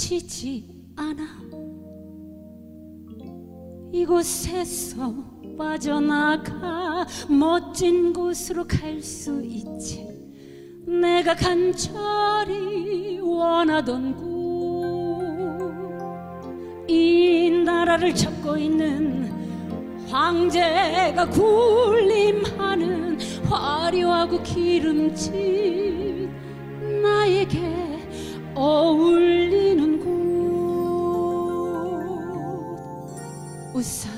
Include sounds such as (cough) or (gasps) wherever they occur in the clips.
믿어지지 않아. 이곳에서 빠져나가 멋진 곳으로 갈 수 있지. 내가 간절히 원하던 곳 이 나라를 찾고 있는 황제가 군림하는 화려하고 기름진 나에게 어울 우선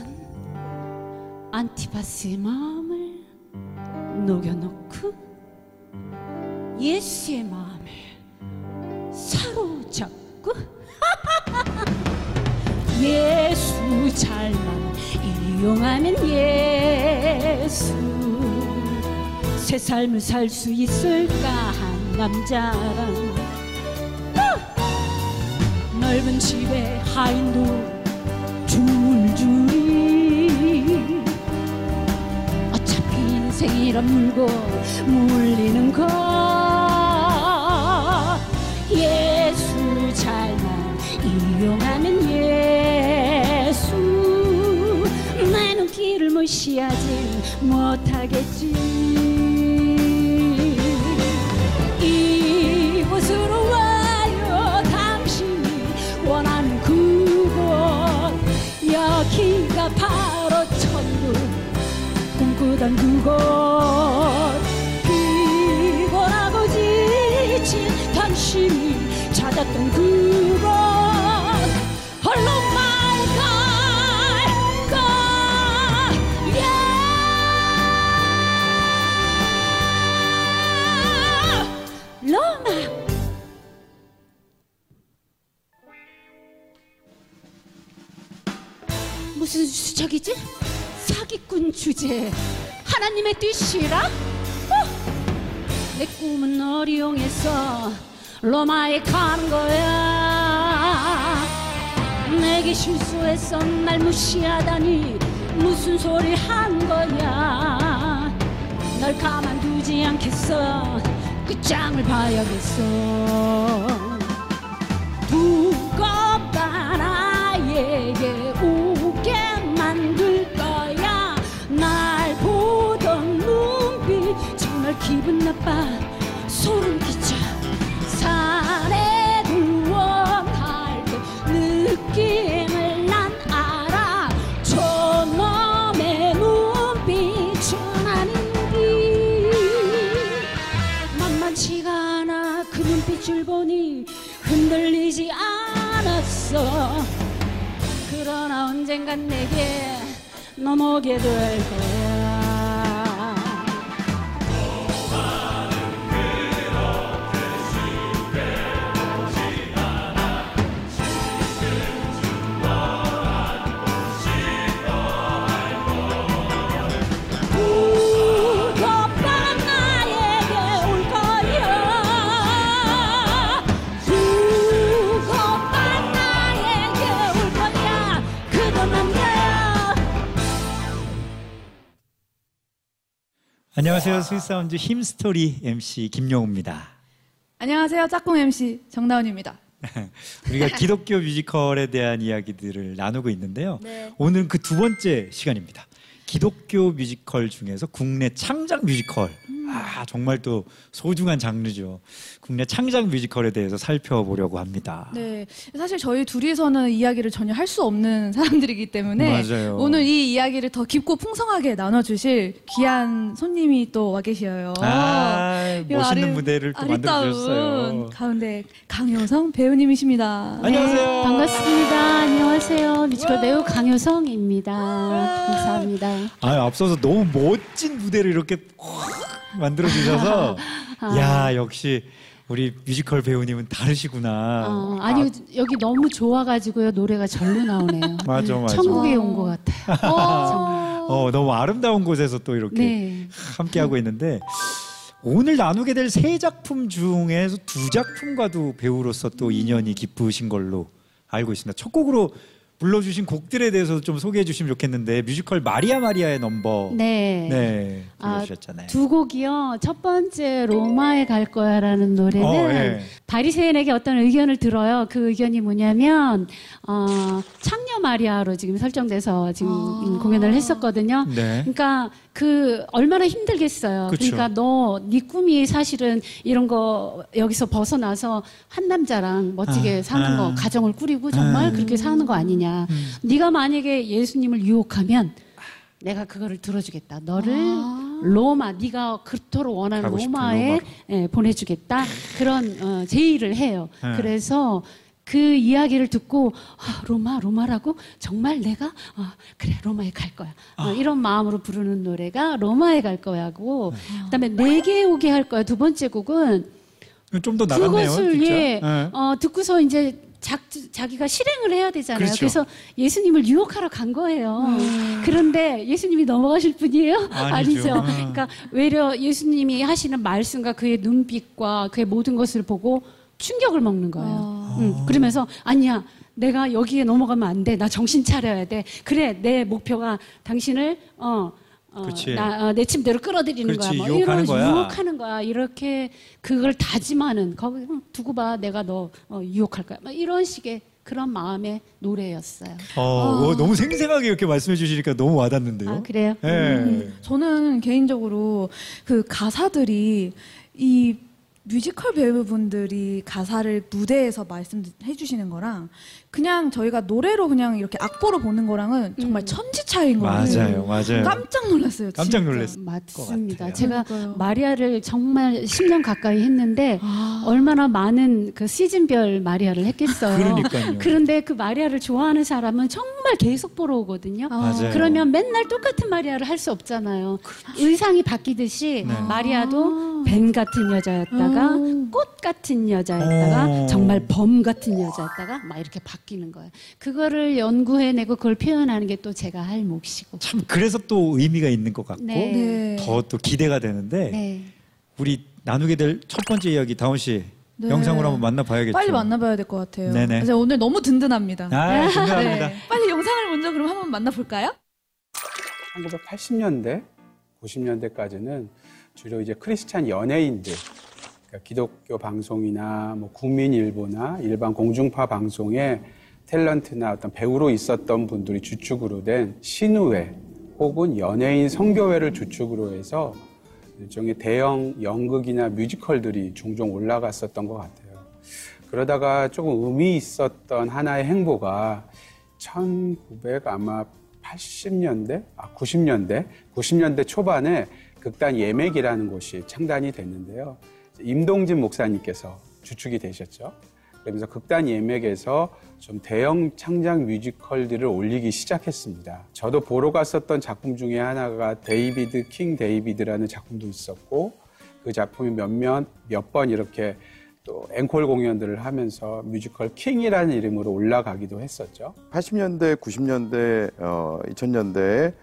안티바스의 마음을 녹여놓고 예수의 마음을 사로잡고 (laughs) 예수 잘만 이용하면 예수. 새 삶을 살 수 있을까 한 남자랑. 넓은 집에 하인도 줄줄이 어차피 인생이란 물고 물리는 것. 예수 잘만 이용하면 예수. 내 눈길을 무시하진 못하겠지 꿈꾸던 그곳. 피곤하고 지친 당신이 찾았던 그곳. 홀로 무슨 수작이지? 사기꾼 주제 하나님의 뜻이라? 어? 내 꿈은 널 이용해서 로마에 가는 거야 내게 실수해서 날 무시하다니 무슨 소리 한 거야 널 가만두지 않겠어 끝장을 봐야겠어 두 언젠간 내게 넘어오게 될 거야 안녕하세요. Sweet Sound Hymnstory MC 김영우입니다. 안녕하세요. 짝꿍 MC 정다운입니다. (laughs) 우리가 기독교 뮤지컬에 대한 이야기들을 나누고 있는데요. 네. 오늘 그두 번째 시간입니다. 기독교 뮤지컬 중에서 국내 창작 뮤지컬. 아, 정말 또 소중한 장르죠. 국내 창작 뮤지컬에 대해서 살펴보려고 합니다. 네, 사실 저희 둘이서는 이야기를 전혀 할 수 없는 (laughs) 사람들이기 때문에 맞아요. 오늘 이 이야기를 더 깊고 풍성하게 나눠주실 귀한 손님이 또 와 계셔요. 아, 이 멋있는 아리- 무대를 또 만들어주셨어요. 가운데 강효성 배우님이십니다. 안녕하세요. 네, 반갑습니다. 안녕하세요. 뮤지컬 배우 강효성입니다. 감사합니다. 아, 앞서서 너무 멋진 무대를 이렇게 확 만들어 주셔서 (laughs) 아. 야, 역시 우리 뮤지컬 배우님은 다르시구나. 어, 아니 여기 너무 좋아가지고요 노래가 절로 나오네요. (laughs) 맞아, 맞아. 천국에 온 것 같아요. (laughs) 정말. 어, 너무 아름다운 곳에서 또 이렇게 네. 함께 하고 있는데 오늘 나누게 될 세 작품 중에서 두 작품과도 배우로서 또 인연이 깊으신 걸로 알고 있습니다. 첫 곡으로 불러주신 곡들에 대해서 좀 소개해 주시면 좋겠는데 뮤지컬 마리아 마리아의 넘버 네. 네 아, 불러주셨잖아요. 두 곡이요. 첫 번째 로마에 갈 거야라는 노래는 어, 예. 바리새인에게 어떤 의견을 들어요. 그 의견이 뭐냐면 어, 창녀 마리아로 지금 설정돼서 지금 아. 공연을 했었거든요. 네. 그러니까 그 얼마나 힘들겠어요. 그쵸. 그러니까 너 네 꿈이 사실은 이런 거 여기서 벗어나서 한 남자랑 멋지게 아, 사는 아. 거 가정을 꾸리고 정말 아. 그렇게 사는 거 아니냐. 음. 네가 만약에 예수님을 유혹하면 내가 그거를 들어주겠다. 너를 아. 로마, 네가 그토록 원하는 로마에 로마로. 예, 보내주겠다. 그런 어, 제의를 해요. 네. 그래서 그 이야기를 듣고 아, 로마, 로마라고 정말 내가 아, 그래 로마에 갈 거야. 어, 아. 이런 마음으로 부르는 노래가 로마에 갈 거야고. 네. 그다음에 내게 오게 할 거야. 두 번째 곡은 좀 더 나갔네요. 그것을 진짜. 예, 네. 어, 듣고서 이제 자, 자기가 실행을 해야 되잖아요. 그렇죠. 그래서 예수님을 유혹하러 간 거예요. 그런데 예수님이 넘어가실 분이에요? 아니죠. 음. 그러니까 외려 예수님이 하시는 말씀과 그의 눈빛과 그의 모든 것을 보고 충격을 먹는 거예요. 아. 음, 그러면서 아니야. 내가 여기에 넘어가면 안 돼. 나 정신 차려야 돼. 그래, 내 목표가 당신을 어, 어. 나, 어, 내 침대로 끌어들이는 그렇지, 거야. 뭐 유혹하는 이런 거야. 유혹하는 거야. 이렇게 그걸 다짐하는 거기 응, 두고 봐. 내가 너 어, 유혹할 거야. 막 이런 식의 그런 마음의 노래였어요. 어, 어, 너무 생생하게 이렇게 말씀해 주시니까 너무 와닿는데요. 아 그래요? 예. 음, 저는 개인적으로 그 가사들이 이 뮤지컬 배우분들이 가사를 무대에서 말씀해 주시는 거랑 그냥 저희가 노래로 그냥 이렇게 악보로 보는 거랑은 정말 음. 천지 차이인 것 같아요. 맞아요, 맞아요. 깜짝 놀랐어요. 깜짝. 놀랐어요. 맞습니다. 제가 그러니까요. 마리아를 정말 10년 가까이 했는데 아. 얼마나 많은 그 시즌별 마리아를 했겠어요. 그러니까요. 그런데 그 마리아를 좋아하는 사람은 정말 계속 보러 오거든요. 아. 맞아요. 그러면 맨날 똑같은 마리아를 할 수 없잖아요. 의상이 바뀌듯이 네. 마리아도 뱀 같은 여자였다가 음. 꽃 같은 여자였다가 어. 정말 범 같은 여자였다가 막 이렇게 바 뀌는 거예요. 그거를 연구해내고 그걸 표현하는 게 또 제가 할 몫이고. 참 그래서 또 의미가 있는 것 같고 네. 네. 더또 기대가 되는데 네. 우리 나누게 될 첫 번째 이야기 다운 씨 네. 영상으로 한번 만나봐야겠죠. 빨리 만나봐야 될 것 같아요. 네네. 그래서 오늘 너무 든든합니다. 아, 감사합니다. 네. 빨리 영상을 먼저 그럼 한번 만나볼까요? 1980년대, 90년대까지는 주로 이제 크리스찬 연예인들, 기독교 방송이나 뭐 국민일보나 일반 공중파 방송에 탤런트나 어떤 배우로 있었던 분들이 주축으로 된 신우회 혹은 연예인 성교회를 주축으로 해서 일종의 대형 연극이나 뮤지컬들이 종종 올라갔었던 것 같아요. 그러다가 조금 의미 있었던 하나의 행보가 1900 아마 80년대, 아 90년대, 90년대 초반에 극단 예맥이라는 곳이 창단이 됐는데요. 임동진 목사님께서 주축이 되셨죠. 그러면서 극단 예맥에서 좀 대형 창작 뮤지컬들을 올리기 시작했습니다. 저도 보러 갔었던 작품 중에 하나가 데이비드 King David라는 작품도 있었고 그 작품이 몇몇 몇 번 이렇게 또 앵콜 공연들을 하면서 뮤지컬 King이라는 이름으로 올라가기도 했었죠. 80년대, 90년대, 어, 2000년대에 어,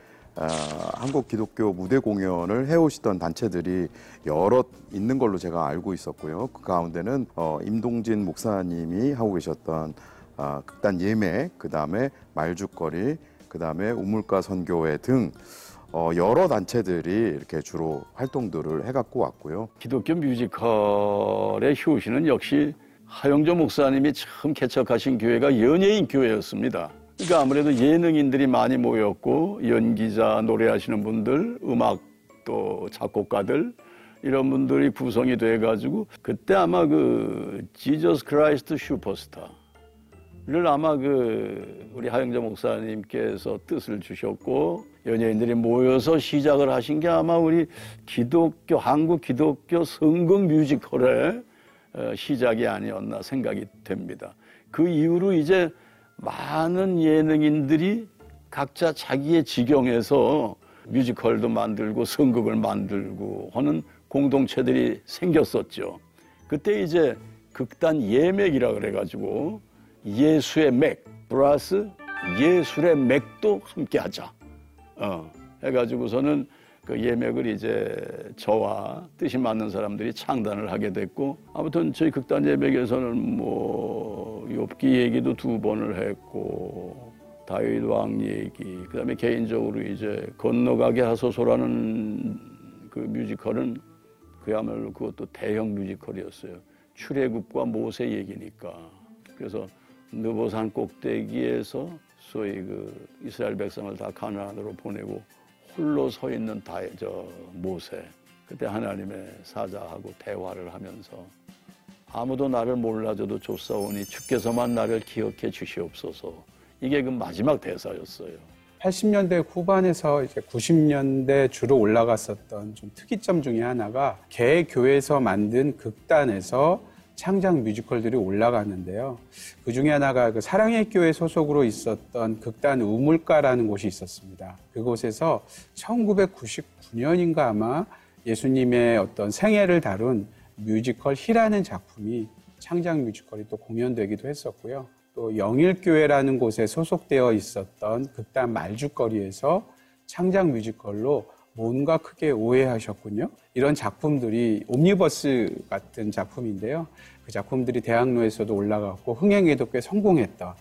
한국 기독교 무대 공연을 해오시던 단체들이 여럿 있는 걸로 제가 알고 있었고요. 그 가운데는 어, 임동진 목사님이 하고 계셨던 어, 극단 예매, 그 다음에 말죽거리, 그 다음에 우물가 선교회 등 어, 여러 단체들이 이렇게 주로 활동들을 해갖고 왔고요. 기독교 뮤지컬의 효시는 역시 하영조 목사님이 처음 개척하신 교회가 연예인 교회였습니다. 그러니까 아무래도 예능인들이 많이 모였고 연기자, 노래하시는 분들, 음악 또 작곡가들 이런 분들이 구성이 돼가지고 그때 아마 그 Jesus Christ Superstar 를 아마 그 우리 하용조 목사님께서 뜻을 주셨고 연예인들이 모여서 시작을 하신 게 아마 우리 기독교 한국 기독교 성극 뮤지컬의 어, 시작이 아니었나 생각이 됩니다. 그 이후로 이제 많은 예능인들이 각자 자기의 지경에서 뮤지컬도 만들고 성극을 만들고 하는 공동체들이 생겼었죠. 그때 이제 극단 예맥이라 그래가지고 예수의 맥 플러스 예술의 맥도 함께 하자. 어, 해가지고서는 그 예맥을 이제 저와 뜻이 맞는 사람들이 창단을 하게 됐고 아무튼 저희 극단 예맥에서는 뭐 욥기 얘기도 두 번을 했고 다윗 왕 얘기, 그다음에 개인적으로 이제 건너가게 하소서라는 그 뮤지컬은 그야말로 그것도 대형 뮤지컬이었어요. 출애굽과 모세 얘기니까. 그래서 느보산 꼭대기에서 소위 그 이스라엘 백성을 다 가나안으로 보내고 홀로 서 있는 다, 저 모세. 그때 하나님의 사자하고 대화를 하면서 아무도 나를 몰라줘도 좋사오니 주께서만 나를 기억해 주시옵소서. 이게 그 마지막 대사였어요. 80년대 후반에서 이제 90년대 주로 올라갔었던 좀 특이점 중에 하나가 개 교회에서 만든 극단에서 창작 뮤지컬들이 올라갔는데요. 그 중에 하나가 그 사랑의 교회 소속으로 있었던 극단 우물가라는 곳이 있었습니다. 그곳에서 1999년인가 아마 예수님의 어떤 생애를 다룬 뮤지컬 희라는 작품이 창작 뮤지컬이 또 공연되기도 했었고요. 또 영일교회라는 곳에 소속되어 있었던 극단 말죽거리에서 창작 뮤지컬로 뭔가 크게 오해하셨군요. 이런 작품들이 옴니버스 같은 작품인데요. 그 작품들이 대학로에서도 올라갔고 흥행에도 꽤 성공했던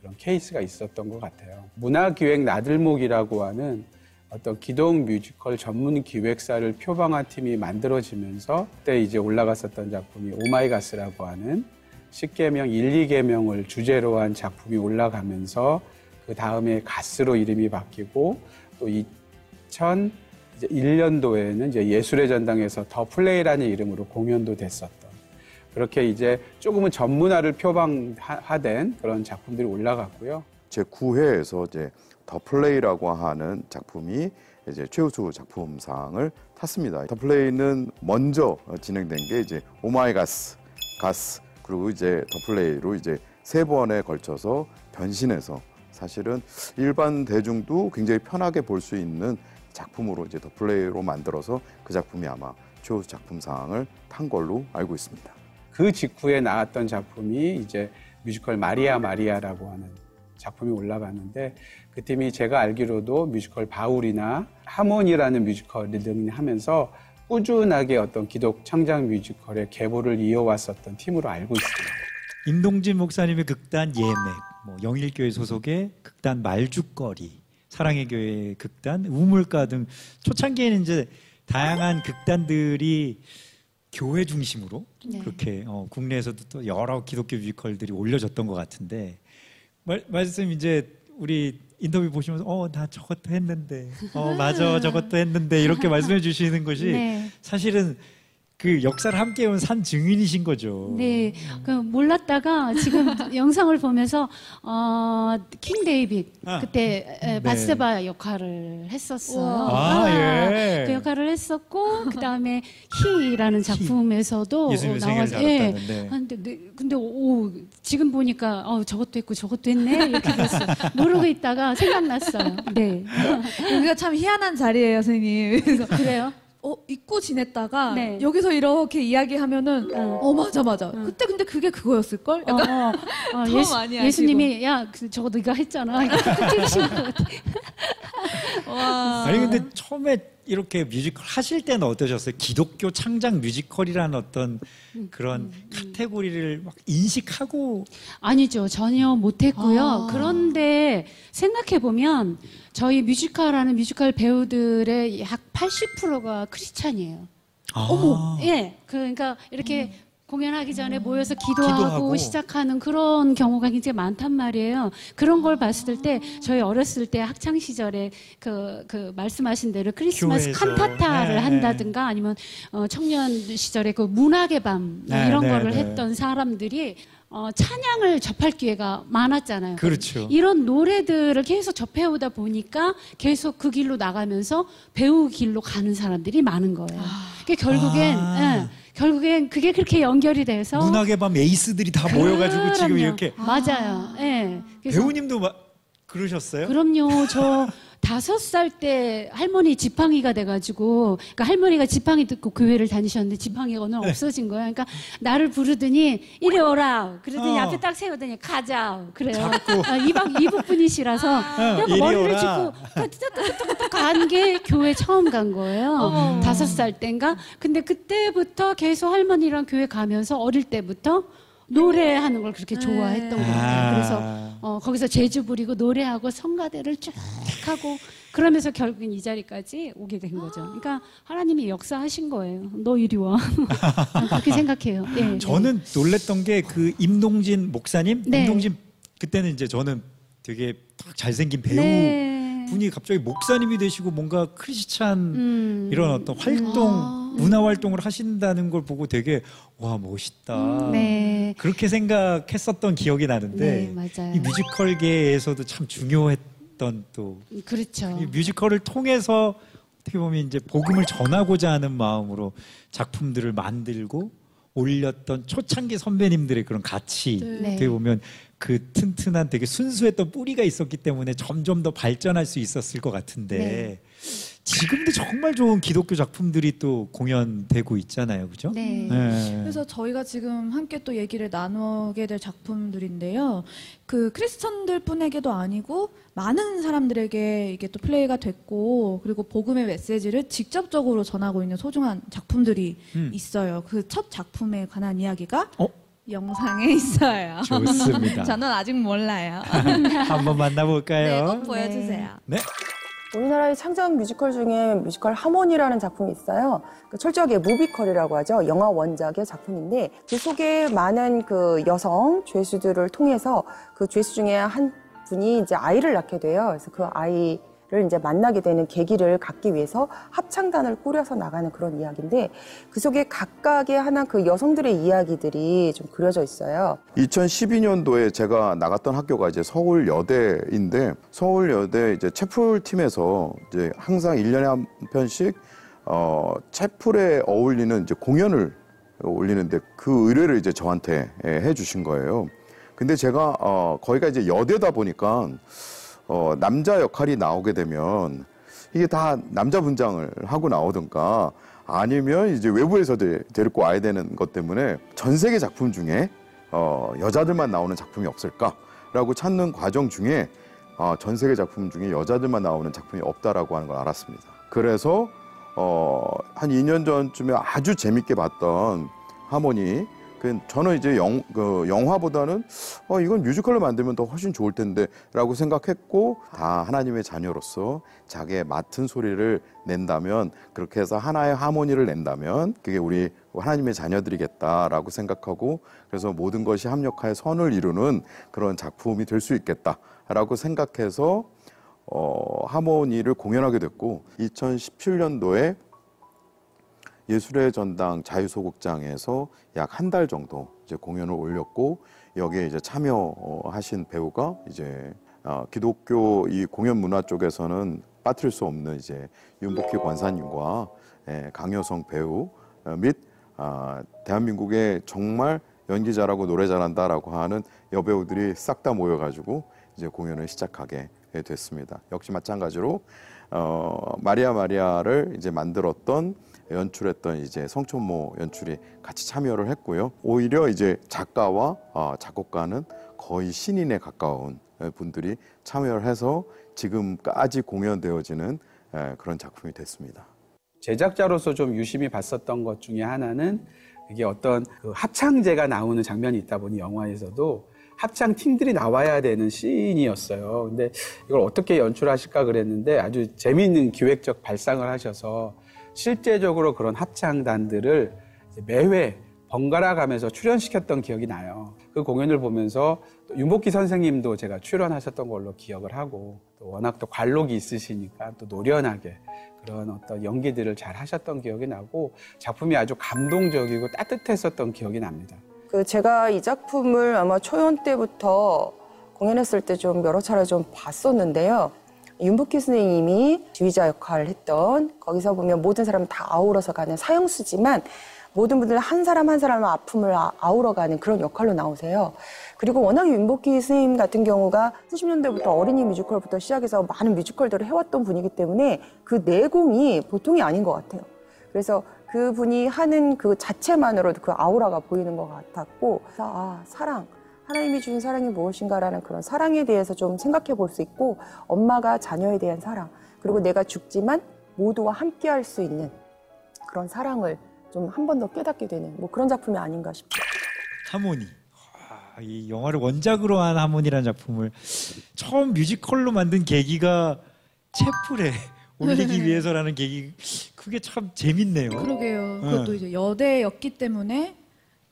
그런 케이스가 있었던 것 같아요. 문화기획 나들목이라고 하는 어떤 기독 뮤지컬 전문 기획사를 표방한 팀이 만들어지면서 그때 이제 올라갔었던 작품이 Oh My God's라고 하는 10계명, 1, 2계명을 주제로 한 작품이 올라가면서 그 다음에 God's로 이름이 바뀌고 또 2001년도에는 이제 예술의 전당에서 The Play라는 이름으로 공연도 됐었던 그렇게 이제 조금은 전문화를 표방화된 그런 작품들이 올라갔고요. 제 9회에서 이제 The Play라고 하는 작품이 이제 최우수 작품상을 탔습니다. The Play는 먼저 진행된 게 이제 Oh My God's, God's 그리고 이제 The Play로 이제 세 번에 걸쳐서 변신해서 사실은 일반 대중도 굉장히 편하게 볼 수 있는 작품으로 이제 The Play로 만들어서 그 작품이 아마 최우수 작품상을 탄 걸로 알고 있습니다. 그 직후에 나왔던 작품이 이제 뮤지컬 마리아 마리아라고 하는 작품이 올라갔는데 그 팀이 제가 알기로도 뮤지컬 바울이나 하모니라는 뮤지컬을 등 하면서 꾸준하게 어떤 기독 창작 뮤지컬의 계보를 이어왔었던 팀으로 알고 있습니다. 임동진 목사님의 극단 예맥, 뭐 영일교회 소속의 극단 말죽거리, 사랑의 교회 극단 우물가 등 초창기에는 이제 다양한 극단들이 교회 중심으로 네. 그렇게 어, 국내에서도 또 여러 기독교 뮤지컬들이 올려졌던 것 같은데 말, 말씀 이제 우리 인터뷰 보시면서 어 나 저것도 했는데 어 맞아 저것도 했는데 이렇게 말씀해 주시는 것이 (laughs) 네. 사실은 그 역사를 함께 온 산 증인이신 거죠. 네, 그 몰랐다가 지금 (laughs) 영상을 보면서 어, 킹 데이빗 아, 그때 에, 네. 바스바 역할을 했었어요. 아, 예. 그 역할을 했었고 (laughs) 그 다음에 히라는 작품에서도 생애를 나와서- 예. 아, 근데, 네, 근데 오 지금 보니까 어, 저것도 했고 저것도 했네 이렇게 됐어요. (laughs) 모르고 있다가 생각났어요. 네, 여기가 참 희한한 자리예요, 선생님. 그래서 그래요. 어, 잊고 지냈다가 네. 여기서 이렇게 이야기하면은 응. 어 맞아 맞아. 그때 근데 그게 그거였을 걸? 약간 어, 어, (laughs) 어, 더 예수, 많이 아시고. 예수님이 야 그, 저거 네가 했잖아. (laughs) 틀리신 것 같아. 와. 아니 근데 처음에 이렇게 뮤지컬 하실 때는 어떠셨어요? 기독교 창작 뮤지컬이라는 어떤 그런 카테고리를 막 인식하고 아니죠. 전혀 못했고요. 아. 그런데 생각해보면 저희 뮤지컬 하는 뮤지컬 배우들의 약 80%가 크리스찬이에요. 어머 예. 그러니까 이렇게 공연하기 전에 모여서 기도하고, 기도하고. 시작하는 그런 경우가 굉장히 많단 말이에요. 그런 걸 봤을 때 저희 어렸을 때 학창 시절에 그, 그 말씀하신 대로 크리스마스 교회에서. 칸타타를 네. 한다든가 아니면 어, 청년 시절에 그 문학의 밤 네, 이런 네, 거를 네. 했던 사람들이 어, 찬양을 접할 기회가 많았잖아요. 그렇죠. 이런 노래들을 계속 접해오다 보니까 계속 그 길로 나가면서 배우 길로 가는 사람들이 많은 거예요. 그러니까 결국엔 아. 예, 결국엔 그게 그렇게 연결이 돼서 문학의 밤 에이스들이 다 모여가지고 지금 그럼요. 이렇게 맞아요. 예. 그래서 배우님도 막 그러셨어요? 그럼요. 저 다섯 살 때 할머니 지팡이가 돼가지고, 그러니까 할머니가 지팡이 듣고 교회를 다니셨는데 지팡이가 어느 네. 날 없어진 거야. 그러니까 나를 부르더니 이리 오라. 그러더니 어. 앞에 딱 세우더니 가자. 그래요. 어, 이박 이북 분이시라서 그냥 이리 머리를. 짚고 간게 교회 처음 간 거예요. 다섯 살 때인가. 근데 그때부터 계속 할머니랑 교회 가면서 어릴 때부터 노래하는 걸 그렇게 좋아했던 것 같아요. 그래서 어, 거기서 재주 부리고 노래하고 성가대를 쭉 하고 그러면서 결국엔 이 자리까지 오게 된 거죠. 그러니까 하나님이 역사하신 거예요. 너 이리 와. (laughs) 그렇게 생각해요. 예, 예. 저는 놀랬던 게 그 임동진 목사님, 네. 임동진 그때는 이제 저는 되게 딱 잘생긴 배우 네. 분이 갑자기 목사님이 되시고 뭔가 크리스찬 음. 이런 어떤 활동, 아. 문화 활동을 하신다는 걸 보고 되게 와 멋있다. 네. 그렇게 생각했었던 기억이 나는데 네. 이 뮤지컬계에서도 참 중요했던 또이 그렇죠. 뮤지컬을 통해서 어떻게 보면 이제 복음을 전하고자 하는 마음으로 작품들을 만들고 올렸던 초창기 선배님들의 그런 가치 네. 어떻게 보면 그 튼튼한 되게 순수했던 뿌리가 있었기 때문에 점점 더 발전할 수 있었을 것 같은데 네. 지금도 정말 좋은 기독교 작품들이 또 공연되고 있잖아요, 그죠? 네. 네. 그래서 저희가 지금 함께 또 얘기를 나누게 될 작품들인데요. 그 크리스천들뿐에게도 아니고 많은 사람들에게 이게 또 플레이가 됐고 그리고 복음의 메시지를 직접적으로 전하고 있는 소중한 작품들이 음. 있어요. 그 첫 작품에 관한 이야기가 어? 영상에 있어요. 좋습니다. (laughs) 저는 아직 몰라요. (laughs) 한번 네, 만나볼까요? 꼭 보여주세요. 네. 우리나라의 창작 뮤지컬 중에 뮤지컬 하모니라는 작품이 있어요. 그 철저하게 movical이라고 하죠. 영화 원작의 작품인데 그 속에 많은 그 여성 죄수들을 통해서 그 죄수 중에 한 분이 이제 아이를 낳게 돼요. 그래서 그 아이 를 이제 만나게 되는 계기를 갖기 위해서 합창단을 꾸려서 나가는 그런 이야기인데 그 속에 각각의 하나 그 여성들의 이야기들이 좀 그려져 있어요. 2012년도에 제가 나갔던 학교가 이제 서울여대인데 서울여대 이제 채플 팀에서 이제 항상 1년에 한 편씩 어 채플에 어울리는 이제 공연을 올리는데 그 의뢰를 이제 저한테 예, 해 주신 거예요. 근데 제가 어 거기가 이제 여대다 보니까 어 남자 역할이 나오게 되면 이게 다 남자 분장을 하고 나오든가 아니면 이제 외부에서 데- 데리고 와야 되는 것 때문에 전 세계 작품 중에 어, 여자들만 나오는 작품이 없을까라고 찾는 과정 중에 어, 전 세계 작품 중에 여자들만 나오는 작품이 없다라고 하는 걸 알았습니다. 그래서 어, 한 2년 전쯤에 아주 재밌게 봤던 하모니. 그 저는 이제 영, 그 영화보다는 어, 이건 뮤지컬로 만들면 더 훨씬 좋을 텐데 라고 생각했고 다 하나님의 자녀로서 자기의 맡은 소리를 낸다면 그렇게 해서 하나의 하모니를 낸다면 그게 우리 하나님의 자녀들이겠다라고 생각하고 그래서 모든 것이 합력하여 선을 이루는 그런 작품이 될 수 있겠다라고 생각해서 어, 하모니를 공연하게 됐고 2017년도에 예술의 전당 자유소극장에서 약 한 달 정도 이제 공연을 올렸고 여기에 이제 참여하신 배우가 이제 어, 기독교 이 공연 문화 쪽에서는 빠뜨릴 수 없는 이제 윤복희 권사님과 예, 강효성 배우 어, 및 아, 대한민국의 정말 연기 잘하고 노래 잘한다라고 하는 여배우들이 싹 다 모여가지고 이제 공연을 시작하게 됐습니다. 역시 마찬가지로 어, 마리아 마리아를 이제 만들었던 연출했던 이제 성촌모 연출이 같이 참여를 했고요. 오히려 이제 작가와 어, 작곡가는 거의 신인에 가까운 분들이 참여를 해서 지금까지 공연되어지는 에, 그런 작품이 됐습니다. 제작자로서 좀 유심히 봤었던 것 중에 하나는 이게 어떤 그 합창제가 나오는 장면이 있다 보니 영화에서도 합창 팀들이 나와야 되는 씬이었어요. 근데 이걸 어떻게 연출하실까 그랬는데 아주 재미있는 기획적 발상을 하셔서 실제적으로 그런 합창단들을 매회 번갈아 가면서 출연시켰던 기억이 나요. 그 공연을 보면서 또 윤복기 선생님도 제가 출연하셨던 걸로 기억을 하고 또 워낙 또 관록이 있으시니까 또 노련하게 그런 어떤 연기들을 잘 하셨던 기억이 나고 작품이 아주 감동적이고 따뜻했었던 기억이 납니다. 그 제가 이 작품을 아마 초연 때부터 공연했을 때 좀 여러 차례 좀 봤었는데요. 윤복희 선생님이 지휘자 역할을 했던 거기서 보면 모든 사람 다 아우러서 가는 사형수지만 모든 분들 한 사람 한 사람의 아픔을 아- 아우러가는 그런 역할로 나오세요. 그리고 워낙 윤복희 선생님 같은 경우가 70년대부터 어린이 뮤지컬부터 시작해서 많은 뮤지컬들을 해왔던 분이기 때문에 그 내공이 보통이 아닌 것 같아요. 그래서 그분이 하는 그 자체만으로도 그 아우라가 보이는 것 같았고, 아, 사랑. 하나님이 주신 사랑이 무엇인가라는 그런 사랑에 대해서 좀 생각해 볼 수 있고, 엄마가 자녀에 대한 사랑, 그리고 내가 죽지만 모두와 함께 할 수 있는 그런 사랑을 좀 한 번 더 깨닫게 되는 뭐 그런 작품이 아닌가 싶어요. 하모니. 이 영화를 원작으로 한 하모니라는 작품을 처음 뮤지컬로 만든 계기가 채플에 (laughs) 올리기 (laughs) 위해서라는 계기 그게 참 재밌네요. 그러게요. 네. 그것도 이제 여대였기 때문에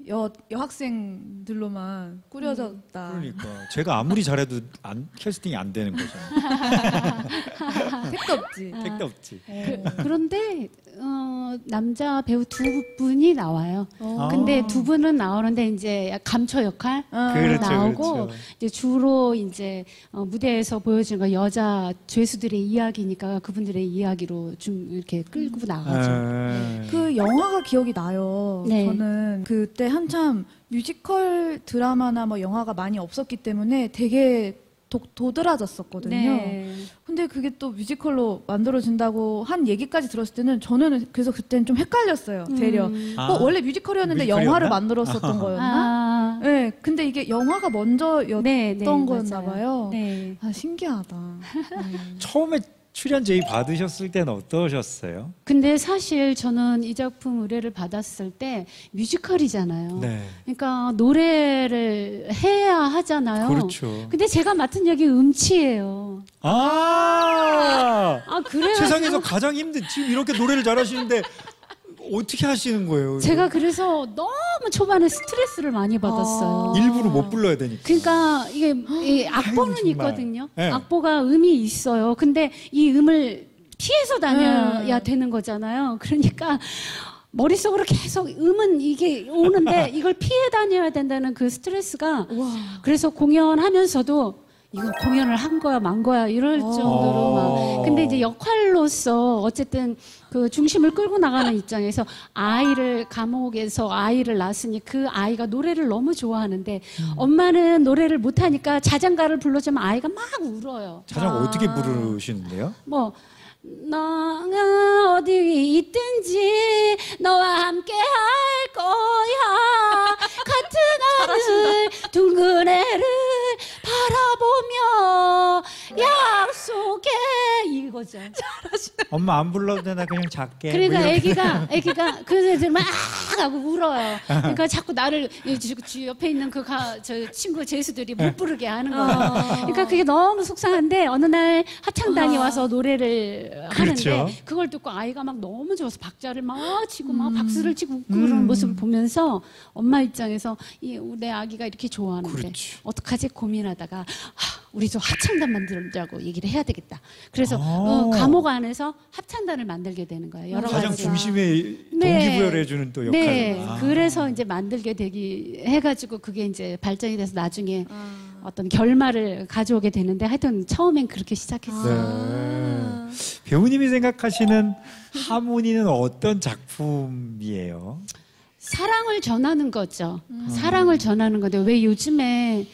여 여학생들로만 꾸려졌다. 그러니까 제가 아무리 잘해도 안, 캐스팅이 안 되는 거잖아요. (laughs) 택도 없지. 택도 없지. 그, 그런데 어, 남자 배우 두 분이 나와요. 어. 근데 두 분은 나오는데 이제 감초 역할 아, 그렇죠, 나오고 그렇죠. 이제 주로 이제 어, 무대에서 보여주는 건 여자 죄수들의 이야기니까 그분들의 이야기로 좀 이렇게 끌고 나가죠. 아, 그 영화가 기억이 나요. 네. 저는 그때 한참 뮤지컬 드라마나 뭐 영화가 많이 없었기 때문에 되게 도, 도드라졌었거든요. 네. 근데 그게 또 뮤지컬로 만들어진다고 한 얘기까지 들었을 때는 저는 그래서 그때는 좀 헷갈렸어요. 되려. 음. 아, 어, 원래 뮤지컬이었는데 뮤지컬이었나? 영화를 만들었었던 거였나? 아, 네. 근데 이게 영화가 먼저였던 네, 네, 거였나. 봐요. 네. 아, 신기하다. (laughs) 네. 처음에 출연 제의 받으셨을 때는 어떠셨어요? 근데 사실 저는 이 작품 의뢰를 받았을 때 뮤지컬이잖아요. 네. 그러니까 노래를 해야 하잖아요. 그렇죠. 근데 제가 맡은 역이 음치예요. 아, 아, 그래요? 세상에서 가장 힘든 지금 이렇게 노래를 잘하시는데 어떻게 하시는 거예요? 제가 그래서 너무 초반에 스트레스를 많이 받았어요. 아. 일부러 못 불러야 되니까. 그러니까 이게 (gasps) 이 악보는 정말. 있거든요. 네. 악보가 음이 있어요. 근데 이 음을 피해서 다녀야 음. 되는 거잖아요. 그러니까 머릿속으로 계속 음은 이게 오는데 이걸 피해 다녀야 된다는 그 스트레스가 와. 그래서 공연하면서도 이거 공연을 한 거야 만 거야 이럴 어. 정도로 막 근데 이제 역할로서 어쨌든 그 중심을 끌고 나가는 입장에서 아이를 감옥에서 아이를 낳았으니 그 아이가 노래를 너무 좋아하는데 엄마는 노래를 못하니까 자장가를 불러주면 아이가 막 울어요. 자장 아. 어떻게 부르시는데요? 뭐 너가 어디 있든지 너와 함께 할 거야 같은 하늘 둥근 해를 바라보며 약속해 이거죠. 엄마 안 불러도 되나 그냥 작게. 그러니까 뭐. 애기가 애기가 (laughs) 그 애들 막 하고 울어요. 그러니까 자꾸 나를 주- 옆에 있는 그저 친구 제수들이 못 부르게 하는 거예요. 그러니까 그게 너무 속상한데 어느 날 합창단이 와서 노래를 그렇죠. 하는데 그걸 듣고 아이가 막 너무 좋아서 박자를 막 치고 막 박수를 치고 웃고 그러는 모습을 보면서 엄마 입장에서 이 내 아기가 이렇게 좋아하는데 그렇지. 어떡하지 고민하다가 하, 우리도 합창단 만들 자고 얘기를 해야 되겠다. 그래서 아. 어, 감옥 안에서 합창단을 만들게 되는 거예요. 여러 가장 가지. 중심에 네. 동기부여를 해주는 또 역할을. 네, 아. 그래서 이제 만들게 되기 해가지고 그게 이제 발전이 돼서 나중에 어떤 결말을 가져오게 되는데 하여튼 처음엔 그렇게 시작했어요. 네. 배우님이 생각하시는 하모니는 어떤 작품이에요? 사랑을 전하는 거죠. 사랑을 전하는 건데 왜 요즘에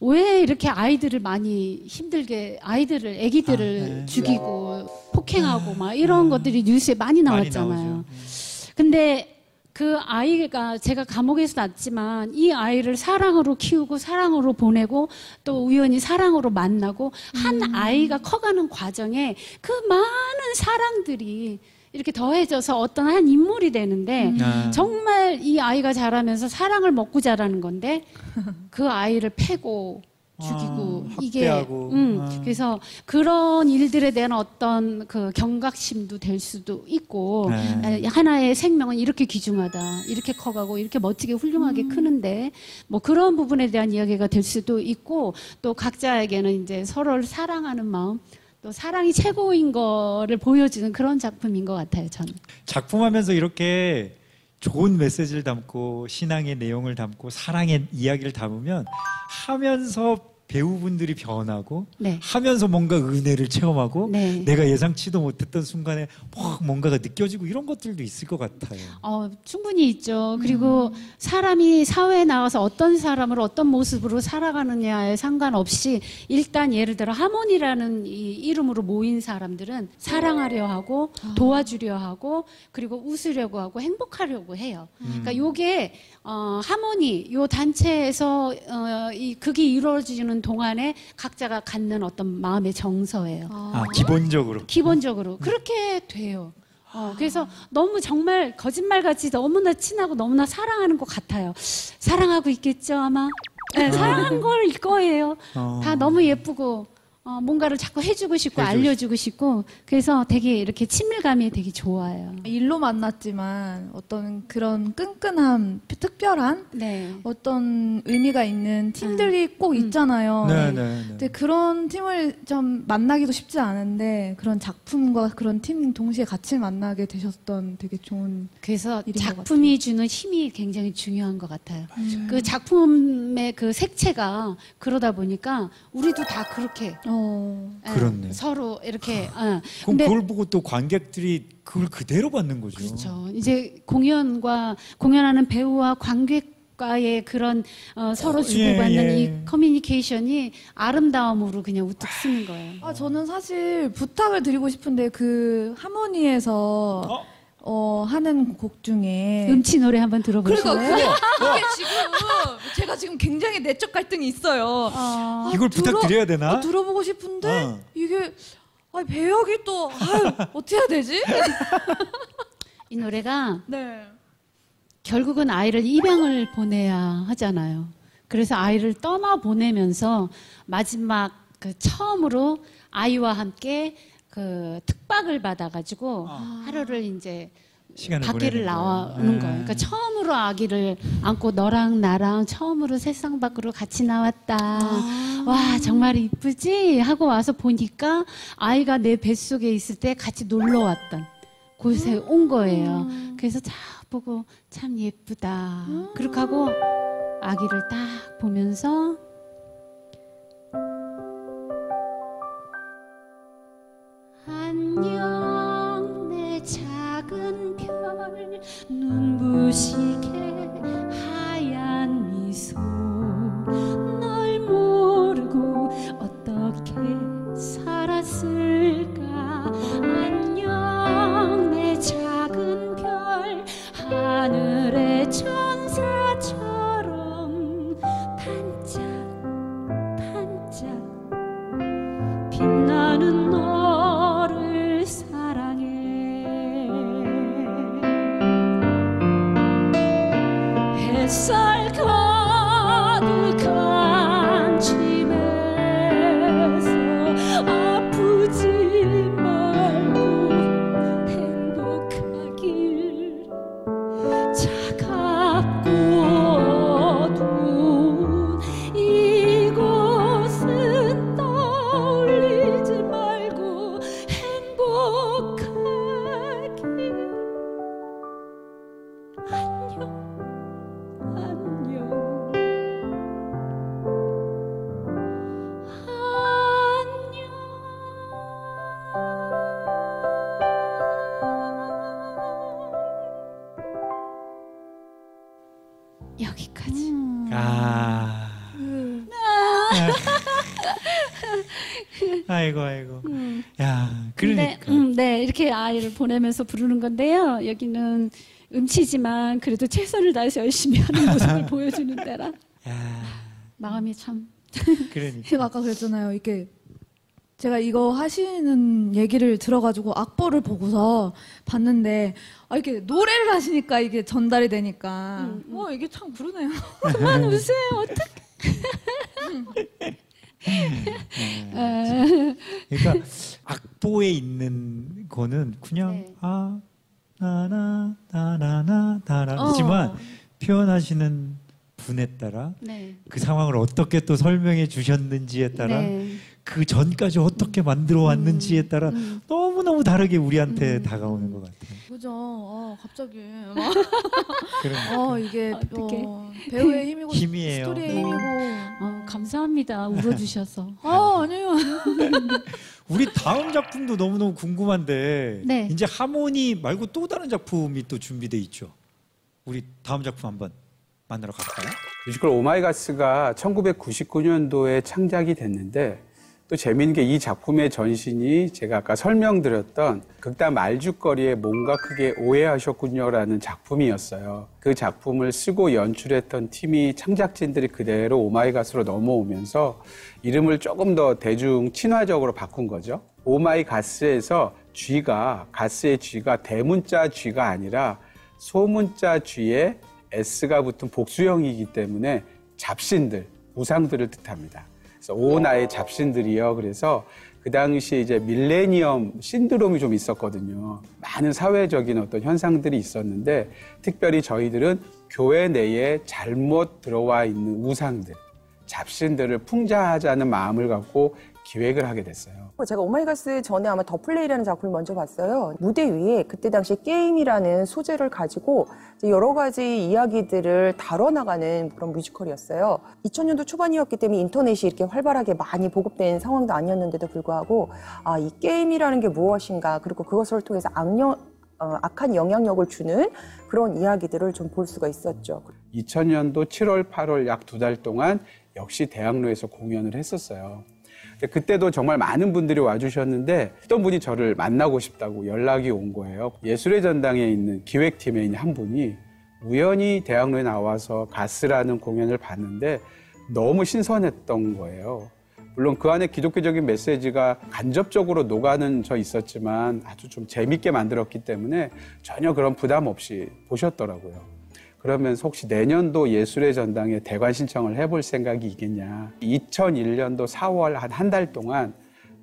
왜 이렇게 아이들을 많이 힘들게 아이들을 아기들을 아, 네. 죽이고 폭행하고 막 이런 것들이 뉴스에 많이 많이 나왔잖아요. 나오죠. 근데 그 아이가 제가 감옥에서 낳았지만 이 아이를 사랑으로 키우고 사랑으로 보내고 또 우연히 사랑으로 만나고 한 아이가 커가는 과정에 그 많은 사랑들이 이렇게 더해져서 어떤 한 인물이 되는데 아. 정말 이 아이가 자라면서 사랑을 먹고 자라는 건데 (laughs) 그 아이를 패고 죽이고 아, 이게 학대하고. 음, 아. 그래서 그런 일들에 대한 어떤 그 경각심도 될 수도 있고 네. 아, 하나의 생명은 이렇게 귀중하다 이렇게 커가고 이렇게 멋지게 훌륭하게 음. 크는데 뭐 그런 부분에 대한 이야기가 될 수도 있고 또 각자에게는 이제 서로를 사랑하는 마음 또 사랑이 최고인 거를 보여주는 그런 작품인 것 같아요 저는. 작품하면서 이렇게 좋은 메시지를 담고 신앙의 내용을 담고 사랑의 이야기를 담으면 하면서 배우분들이 변하고 네. 하면서 뭔가 은혜를 체험하고 네. 내가 예상치도 못했던 순간에 막 뭔가가 느껴지고 이런 것들도 있을 것 같아요. 어, 충분히 있죠. 그리고 사람이 사회에 나가서 어떤 사람으로 어떤 모습으로 살아가느냐에 상관없이 일단 예를 들어 하모니라는 이 이름으로 모인 사람들은 사랑하려 하고 도와주려 하고 그리고 웃으려고 하고 행복하려고 해요. 그러니까 요게 어, 하모니 요 단체에서 어, 이 극이 이루어지는 동안에 각자가 갖는 어떤 마음의 정서예요. 아, 기본적으로. 기본적으로 그렇게 돼요. 어, 그래서 너무 정말 거짓말같이 너무나 친하고 너무나 사랑하는 것 같아요. 사랑하고 있겠죠 아마. 네, 사랑한 걸일 거예요. 어. 다 너무 예쁘고 어, 뭔가를 자꾸 해주고 싶고 해주고 알려주고 싶고 그래서 되게 이렇게 친밀감이 되게 좋아요. 일로 만났지만 어떤 그런 끈끈함, 특별한 네. 어떤 의미가 있는 팀들이 꼭 음. 있잖아요. 네, 네, 네. 근데 그런 팀을 좀 만나기도 쉽지 않은데 그런 작품과 그런 팀 동시에 같이 만나게 되셨던 되게 좋은 그래서 작품이 주는 힘이 굉장히 중요한 것 같아요. 음. 그 작품의 그 색채가 그러다 보니까 우리도 다 그렇게 어. 예, 그렇네. 서로 이렇게 어. 그럼 근데 그걸 보고 또 관객들이 그걸 그대로 받는 거죠. 그렇죠. 이제 공연과 공연하는 배우와 관객 과의 그런 어, 서로 주고받는 예, 예. 이 커뮤니케이션이 아름다움으로 그냥 우뚝 쓰는 거예요. 아 저는 사실 부탁을 드리고 싶은데 그 하모니에서 어? 어, 하는 곡 중에 음치 노래 한번 들어보실래요? 그러니까 그게, 그게 지금 제가 지금 굉장히 내적 갈등이 있어요. 어, 이걸 들어- 부탁드려야 되나? 아, 들어보고 싶은데 어. 이게 아, 배역이 또 아유, 어떻게 해야 되지? (laughs) 이 노래가 네. 결국은 아이를 입양을 보내야 하잖아요. 그래서 아이를 떠나 보내면서 마지막 그 처음으로 아이와 함께 그 특박을 받아가지고 하루를 이제 시간을 밖에를 나오는 거예요. 거예요. 네. 그러니까 처음으로 아기를 안고 너랑 나랑 처음으로 세상 밖으로 같이 나왔다. 와 정말 이쁘지 하고 와서 보니까 아이가 내 뱃속에 있을 때 같이 놀러 왔던 곳에 온 거예요. 그래서 딱 보고 참 예쁘다. 그렇게 하고 아기를 딱 보면서 안녕 내 작은 별. 눈부시 여기까지 아. 아이고 아이고. 야, 근데 그러니까. 음, 네 이렇게 아이를 보내면서 부르는 건데요. 여기는 음치지만 그래도 최선을 다해서 열심히 하는 (laughs) 모습을 보여주는 데라 야, 마음이 참 그러니까. (laughs) 아까 그랬잖아요. 이게 제가 이거 하시는 얘기를 들어가지고 악보를 보고서 봤는데 아 이게 노래를 하시니까 이게 전달이 되니까 음, 음. 어 이게 참 그러네요. (laughs) 그만 웃으세요. 어떡해. (laughs) 그러니까 악보에 있는 거는 그냥 네. 아 나나 나나나 나나 어. 하지만 표현하시는 분에 따라 네. 그 상황을 어떻게 또 설명해 주셨는지에 따라 네. 그 전까지 어떻게 만들어 왔는지에 따라 음. 너무 너무 다르게 우리한테 음. 다가오는 것 같아요. 그죠. 아 갑자기. (laughs) 어 이게. 어, 배우의 힘이고 힘이에요. 스토리의 네. 힘이고 어, 감사합니다. 울어주셔서. (laughs) 아 아니에요. (laughs) 우리 다음 작품도 너무너무 궁금한데 네. 이제 하모니 말고 또 다른 작품이 또 준비돼 있죠. 우리 다음 작품 한번 만나러 갈까요? 뮤지컬 Oh My Gods가 1999년도에 창작이 됐는데 또 재미있는 게 이 작품의 전신이 제가 아까 설명드렸던 극단 말죽거리에 뭔가 크게 오해하셨군요라는 작품이었어요. 그 작품을 쓰고 연출했던 팀이 창작진들이 그대로 Oh My Gods로 넘어오면서 이름을 조금 더 대중 친화적으로 바꾼 거죠. 오마이갓스에서 쥐가 가스의 쥐가 대문자 쥐가 아니라 소문자 G에 S가 붙은 복수형이기 때문에 잡신들, 우상들을 뜻합니다. 오 나의 잡신들이요. 그래서 그 당시에 이제 밀레니엄 신드롬이 좀 있었거든요. 많은 사회적인 어떤 현상들이 있었는데 특별히 저희들은 교회 내에 잘못 들어와 있는 우상들, 잡신들을 풍자하자는 마음을 갖고 기획을 하게 됐어요. 제가 Oh My Gods 전에 아마 The Play라는 작품을 먼저 봤어요. 무대 위에 그때 당시 게임이라는 소재를 가지고 여러 가지 이야기들을 다뤄나가는 그런 뮤지컬이었어요. 2000년도 초반이었기 때문에 인터넷이 이렇게 활발하게 많이 보급된 상황도 아니었는데도 불구하고 아, 이 게임이라는 게 무엇인가 그리고 그것을 통해서 악령, 어, 악한 영향력을 주는 그런 이야기들을 좀 볼 수가 있었죠. 2000년도 7월, 8월 약 두 달 동안 역시 대학로에서 공연을 했었어요. 그때도 정말 많은 분들이 와주셨는데 어떤 분이 저를 만나고 싶다고 연락이 온 거예요. 예술의 전당에 있는 기획팀에 있는 한 분이 우연히 대학로에 나와서 가스라는 공연을 봤는데 너무 신선했던 거예요. 물론 그 안에 기독교적인 메시지가 간접적으로 녹아는 저 있었지만 아주 좀 재밌게 만들었기 때문에 전혀 그런 부담 없이 보셨더라고요. 그러면서 혹시 내년도 예술의 전당에 대관 신청을 해볼 생각이 있겠냐. 2001년도 4월 한 한 달 동안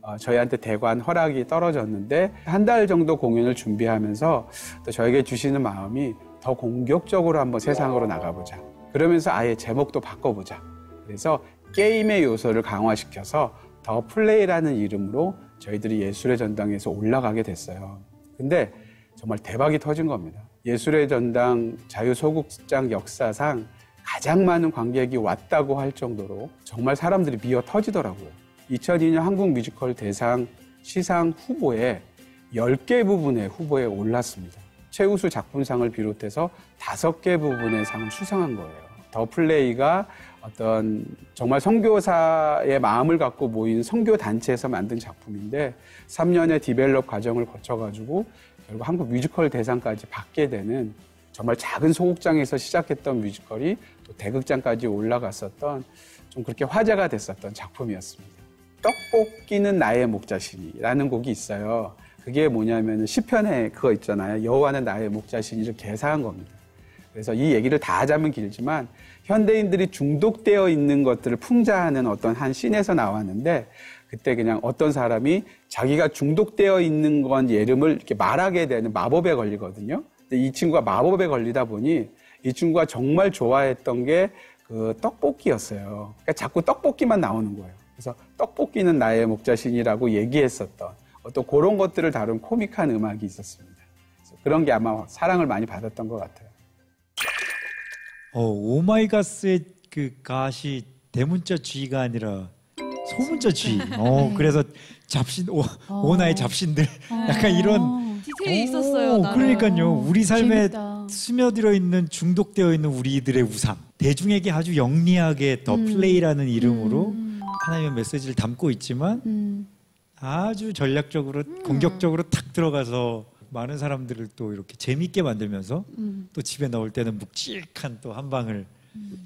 어, 저희한테 대관 허락이 떨어졌는데 한 달 정도 공연을 준비하면서 또 저에게 주시는 마음이 더 공격적으로 한번 세상으로 나가보자. 그러면서 아예 제목도 바꿔보자. 그래서 게임의 요소를 강화시켜서 더 플레이라는 이름으로 저희들이 예술의 전당에서 올라가게 됐어요. 근데 정말 대박이 터진 겁니다. 예술의 전당 자유소극장 역사상 가장 많은 관객이 왔다고 할 정도로 정말 사람들이 미어 터지더라고요. 2002년 한국 뮤지컬 대상 시상 후보에 10개 부분의 후보에 올랐습니다. 최우수 작품상을 비롯해서 5개 부분의 상을 수상한 거예요. The Play가 어떤 정말 선교사의 마음을 갖고 모인 선교 단체에서 만든 작품인데 3년의 develop 과정을 거쳐 가지고 결국 한국 뮤지컬 대상까지 받게 되는 정말 작은 소극장에서 시작했던 뮤지컬이 또 대극장까지 올라갔었던 좀 그렇게 화제가 됐었던 작품이었습니다. 떡볶이는 나의 목자신이라는 곡이 있어요. 그게 뭐냐면 시편에 그거 있잖아요. 여호와는 나의 목자신이를 개사한 겁니다. 그래서 이 얘기를 다 하자면 길지만 현대인들이 중독되어 있는 것들을 풍자하는 어떤 한 씬에서 나왔는데 그때 그냥 어떤 사람이 자기가 중독되어 있는 건 예름을 이렇게 말하게 되는 마법에 걸리거든요. 근데 이 친구가 마법에 걸리다 보니 이 친구가 정말 좋아했던 게 그 떡볶이였어요. 그러니까 자꾸 떡볶이만 나오는 거예요. 그래서 떡볶이는 나의 목자신이라고 얘기했었던 어떤 그런 것들을 다룬 코믹한 음악이 있었습니다. 그런 게 아마 사랑을 많이 받았던 것 같아요. 어, 오마이갓스의 그 가시 대문자 G가 아니라 소문자 G. 어, 그래서 잡신 오, 오 나의 잡신들 약간 이런 디테일이 오, 있었어요. 그러니까요. 우리 삶에 재밌다. 스며들어 있는 중독되어 있는 우리들의 우상. 대중에게 아주 영리하게 The Play라는 이름으로 하나님의 메시지를 담고 있지만 음. 아주 전략적으로 공격적으로 탁 들어가서 많은 사람들을 또 이렇게 재밌게 만들면서 음. 또 집에 넣을 때는 묵직한 또 한 방을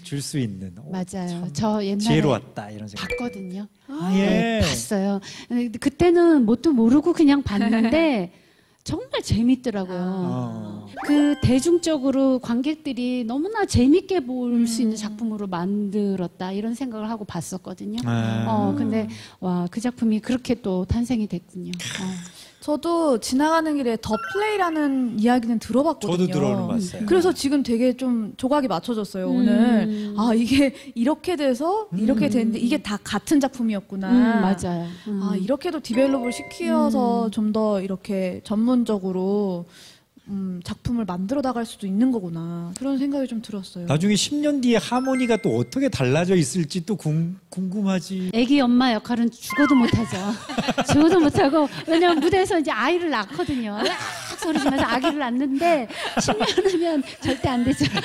줄 수 있는 오, 맞아요. 저 옛날에 지혜로웠다 이런 생각. 봤거든요. 아, 네, 예. 봤어요. 근데 그때는 뭣도 모르고 그냥 봤는데 (laughs) 정말 재밌더라고요. 어. 그 대중적으로 관객들이 너무나 재밌게 볼수 있는 작품으로 만들었다 이런 생각을 하고 봤었거든요. 아. 어 근데 와 그 작품이 그렇게 또 탄생이 됐군요. 어. 저도 지나가는 길에 The Play라는 이야기는 들어봤거든요. 저도 들어는 봤어요. 그래서 지금 되게 좀 조각이 맞춰졌어요 음. 오늘. 아 이게 이렇게 돼서 이렇게 됐는데 이게 다 같은 작품이었구나. 음, 맞아요. 음. 아 이렇게도 develop을 시키어서 좀 더 이렇게 전문적으로 음, 작품을 만들어 나갈 수도 있는 거구나 그런 생각이 좀 들었어요. 나중에 10년 뒤에 하모니가 또 어떻게 달라져 있을지 또 궁, 궁금하지. 애기 엄마 역할은 죽어도 못하죠. (laughs) 죽어도 못하고 왜냐면 무대에서 이제 아이를 낳거든요. 으악 소리 지면서 아기를 낳는데 10년 후면 절대 안 되죠. (laughs)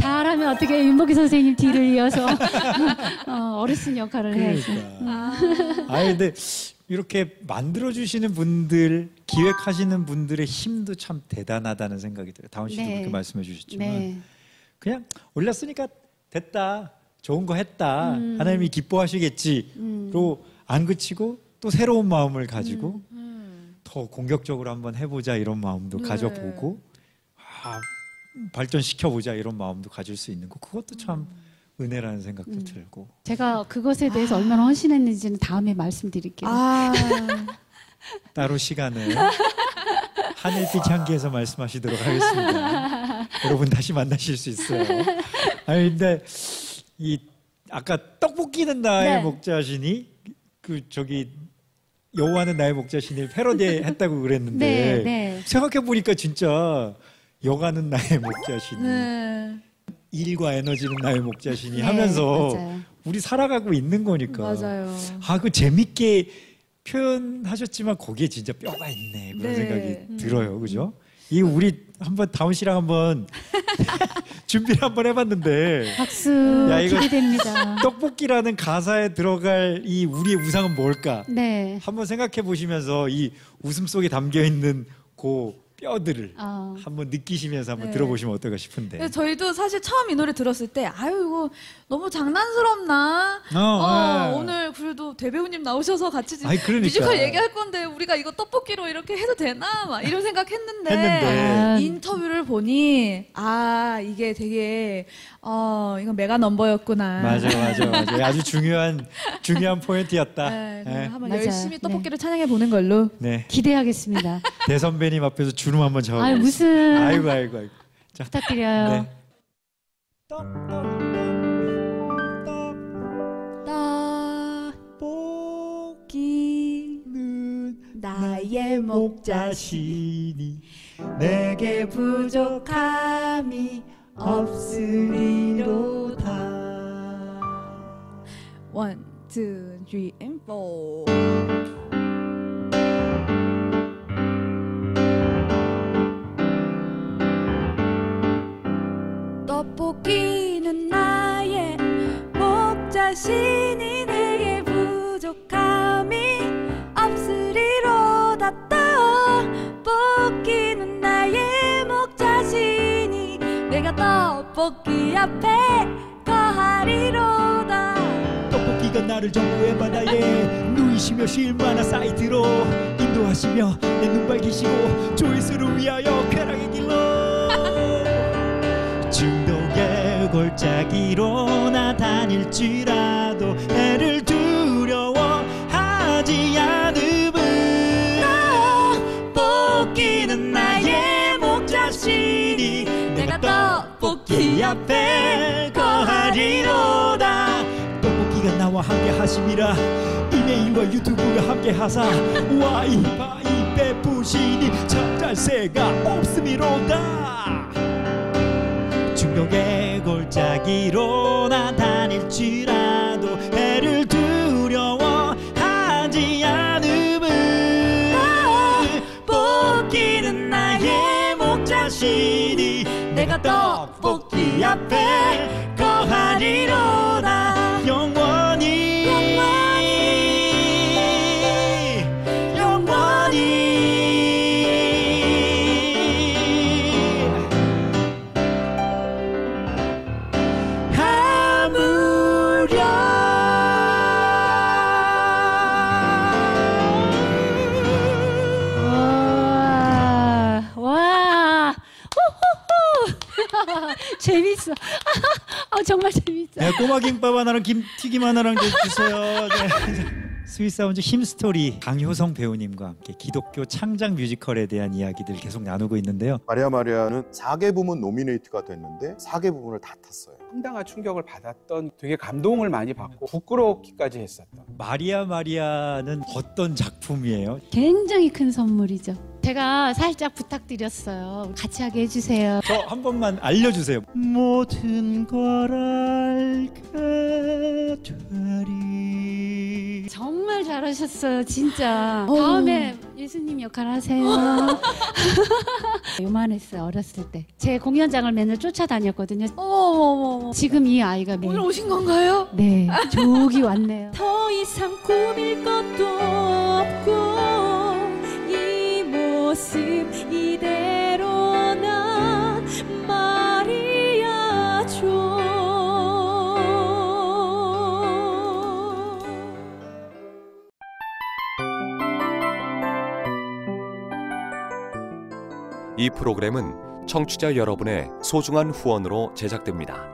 잘하면 어떻게 윤복희 선생님 뒤를 이어서 어, 어르신 역할을 해야지. 그러니까. 아 근데 이렇게 만들어 주시는 분들, 기획하시는 분들의 힘도 참 대단하다는 생각이 들어요. 다운 씨도 네. 그렇게 말씀해 주셨지만 네. 그냥 올렸으니까 됐다. 좋은 거 했다. 음. 하나님이 기뻐하시겠지로 안 그치고 또 새로운 마음을 가지고 더 공격적으로 한번 해보자 이런 마음도 네. 가져보고 아, 발전시켜 보자 이런 마음도 가질 수 있는 거 그것도 참 은혜라는 생각도 음. 들고 제가 그것에 대해서 얼마나 헌신했는지는 다음에 말씀드릴게요. 아, (laughs) 따로 시간을 하늘빛 향기에서 말씀하시도록 하겠습니다. 여러분 다시 만나실 수 있어요. 아니 근데 이 아까 떡볶이는 나의 네. 목자시니 그 저기 여호와는 나의 목자시니 패러디 (laughs) 했다고 그랬는데 네, 네. 생각해 보니까 진짜 여가는 나의 목자시니 네. 일과 에너지는 나의 목자시니 네, 하면서 맞아요. 우리 살아가고 있는 거니까 맞아요. 아, 그 재밌게 표현하셨지만 거기에 진짜 뼈가 있네 그런 네. 생각이 들어요, 그죠? 이 우리 한번 다운 씨랑 한번 (laughs) 준비를 한번 해봤는데 박수 야, 이거- 기대됩니다. 떡볶이라는 가사에 들어갈 이 우리의 우상은 뭘까? 네. 한번 생각해 보시면서 이 웃음 속에 담겨 있는 그 뼈들을 어. 한번 느끼시면서 한번 네. 들어보시면 어떨까 싶은데. 저희도 사실 처음 이 노래 들었을 때 아유 이거 너무 장난스럽나? 어, 어, 네. 오늘 그래도 대배우님 나오셔서 같이 아이, 그러니까. 뮤지컬 얘기할 건데 우리가 이거 떡볶이로 이렇게 해도 되나? 막 이런 생각했는데 했는데. 아, 인터뷰를 보니 아 이게 되게 어 이건 메가 넘버였구나. 맞아, 맞아, 맞아. 아주 중요한 중요한 포인트였다. 네, 네. 한번 맞아요. 열심히 네. 떡볶이를 찬양해 보는 걸로. 네. 기대하겠습니다. (laughs) 대선배님 앞에서 주름 한번 잡아. 아유 무슨 아이고 아이고 아이고. 자, 부탁드려요. 네. 떡볶이는 나의 목자신이 내게 부족함이 없으리로다. One, two, three, and four. 떡볶이는 나의 목 자신이 내게 부족함이 없으리로다 떡볶이는 나의 목 자신이 내가 떡볶이 앞에 거하리로다. 떡볶이가 나를 전부의 바다에 누이시며 실만한 사이트로 인도하시며 내 눈 밝히시고 조회수를 위하여 쾌락의 골짜기로 나 다닐지라도 해를 두려워하지 않음은 떡볶이는 나의 목 자신이 내가 떡볶이 앞에 거하리로다. 떡볶이가 나와 함께 하심이라 이메일과 유튜브가 함께 하사 와이파이 베푸시니 잠잘새가 없음이로다. 중독의 골짜기로 나 다닐지라도 해를 두려워하지 않음은 떡볶이는 나의 목 자신이 내가 떡볶이 앞에 거하리로다 꼬마 김밥 하나랑 김튀김 하나랑 좀 주세요. 네. (laughs) Sweet Sounds Hymnstory 강효성 배우님과 함께 기독교 창작 뮤지컬에 대한 이야기들 계속 나누고 있는데요. 마리아 마리아는 4개 부문 nominate가 됐는데 4개 부문을 다 탔어요. 상당한 충격을 받았던 되게 감동을 많이 받고 부끄럽기까지 했었던 마리아 마리아는 어떤 작품이에요? 굉장히 큰 선물이죠. 제가 살짝 부탁드렸어요. 같이 하게 해주세요. 저 한 번만 알려주세요. 모든 걸 알게 되리. 정말 잘하셨어요, 진짜. 다음에 예수님 역할 하세요. (laughs) 요만했어요, 어렸을 때. 제 공연장을 맨날 쫓아다녔거든요. 어머머머. 지금 이 아이가 매- 오늘 오신 건가요? 네, 저기 왔네요. 더 이상 꾸밀 것도 없고 이 모습 이대로 나 마리아죠 이 프로그램은 청취자 여러분의 소중한 후원으로 제작됩니다.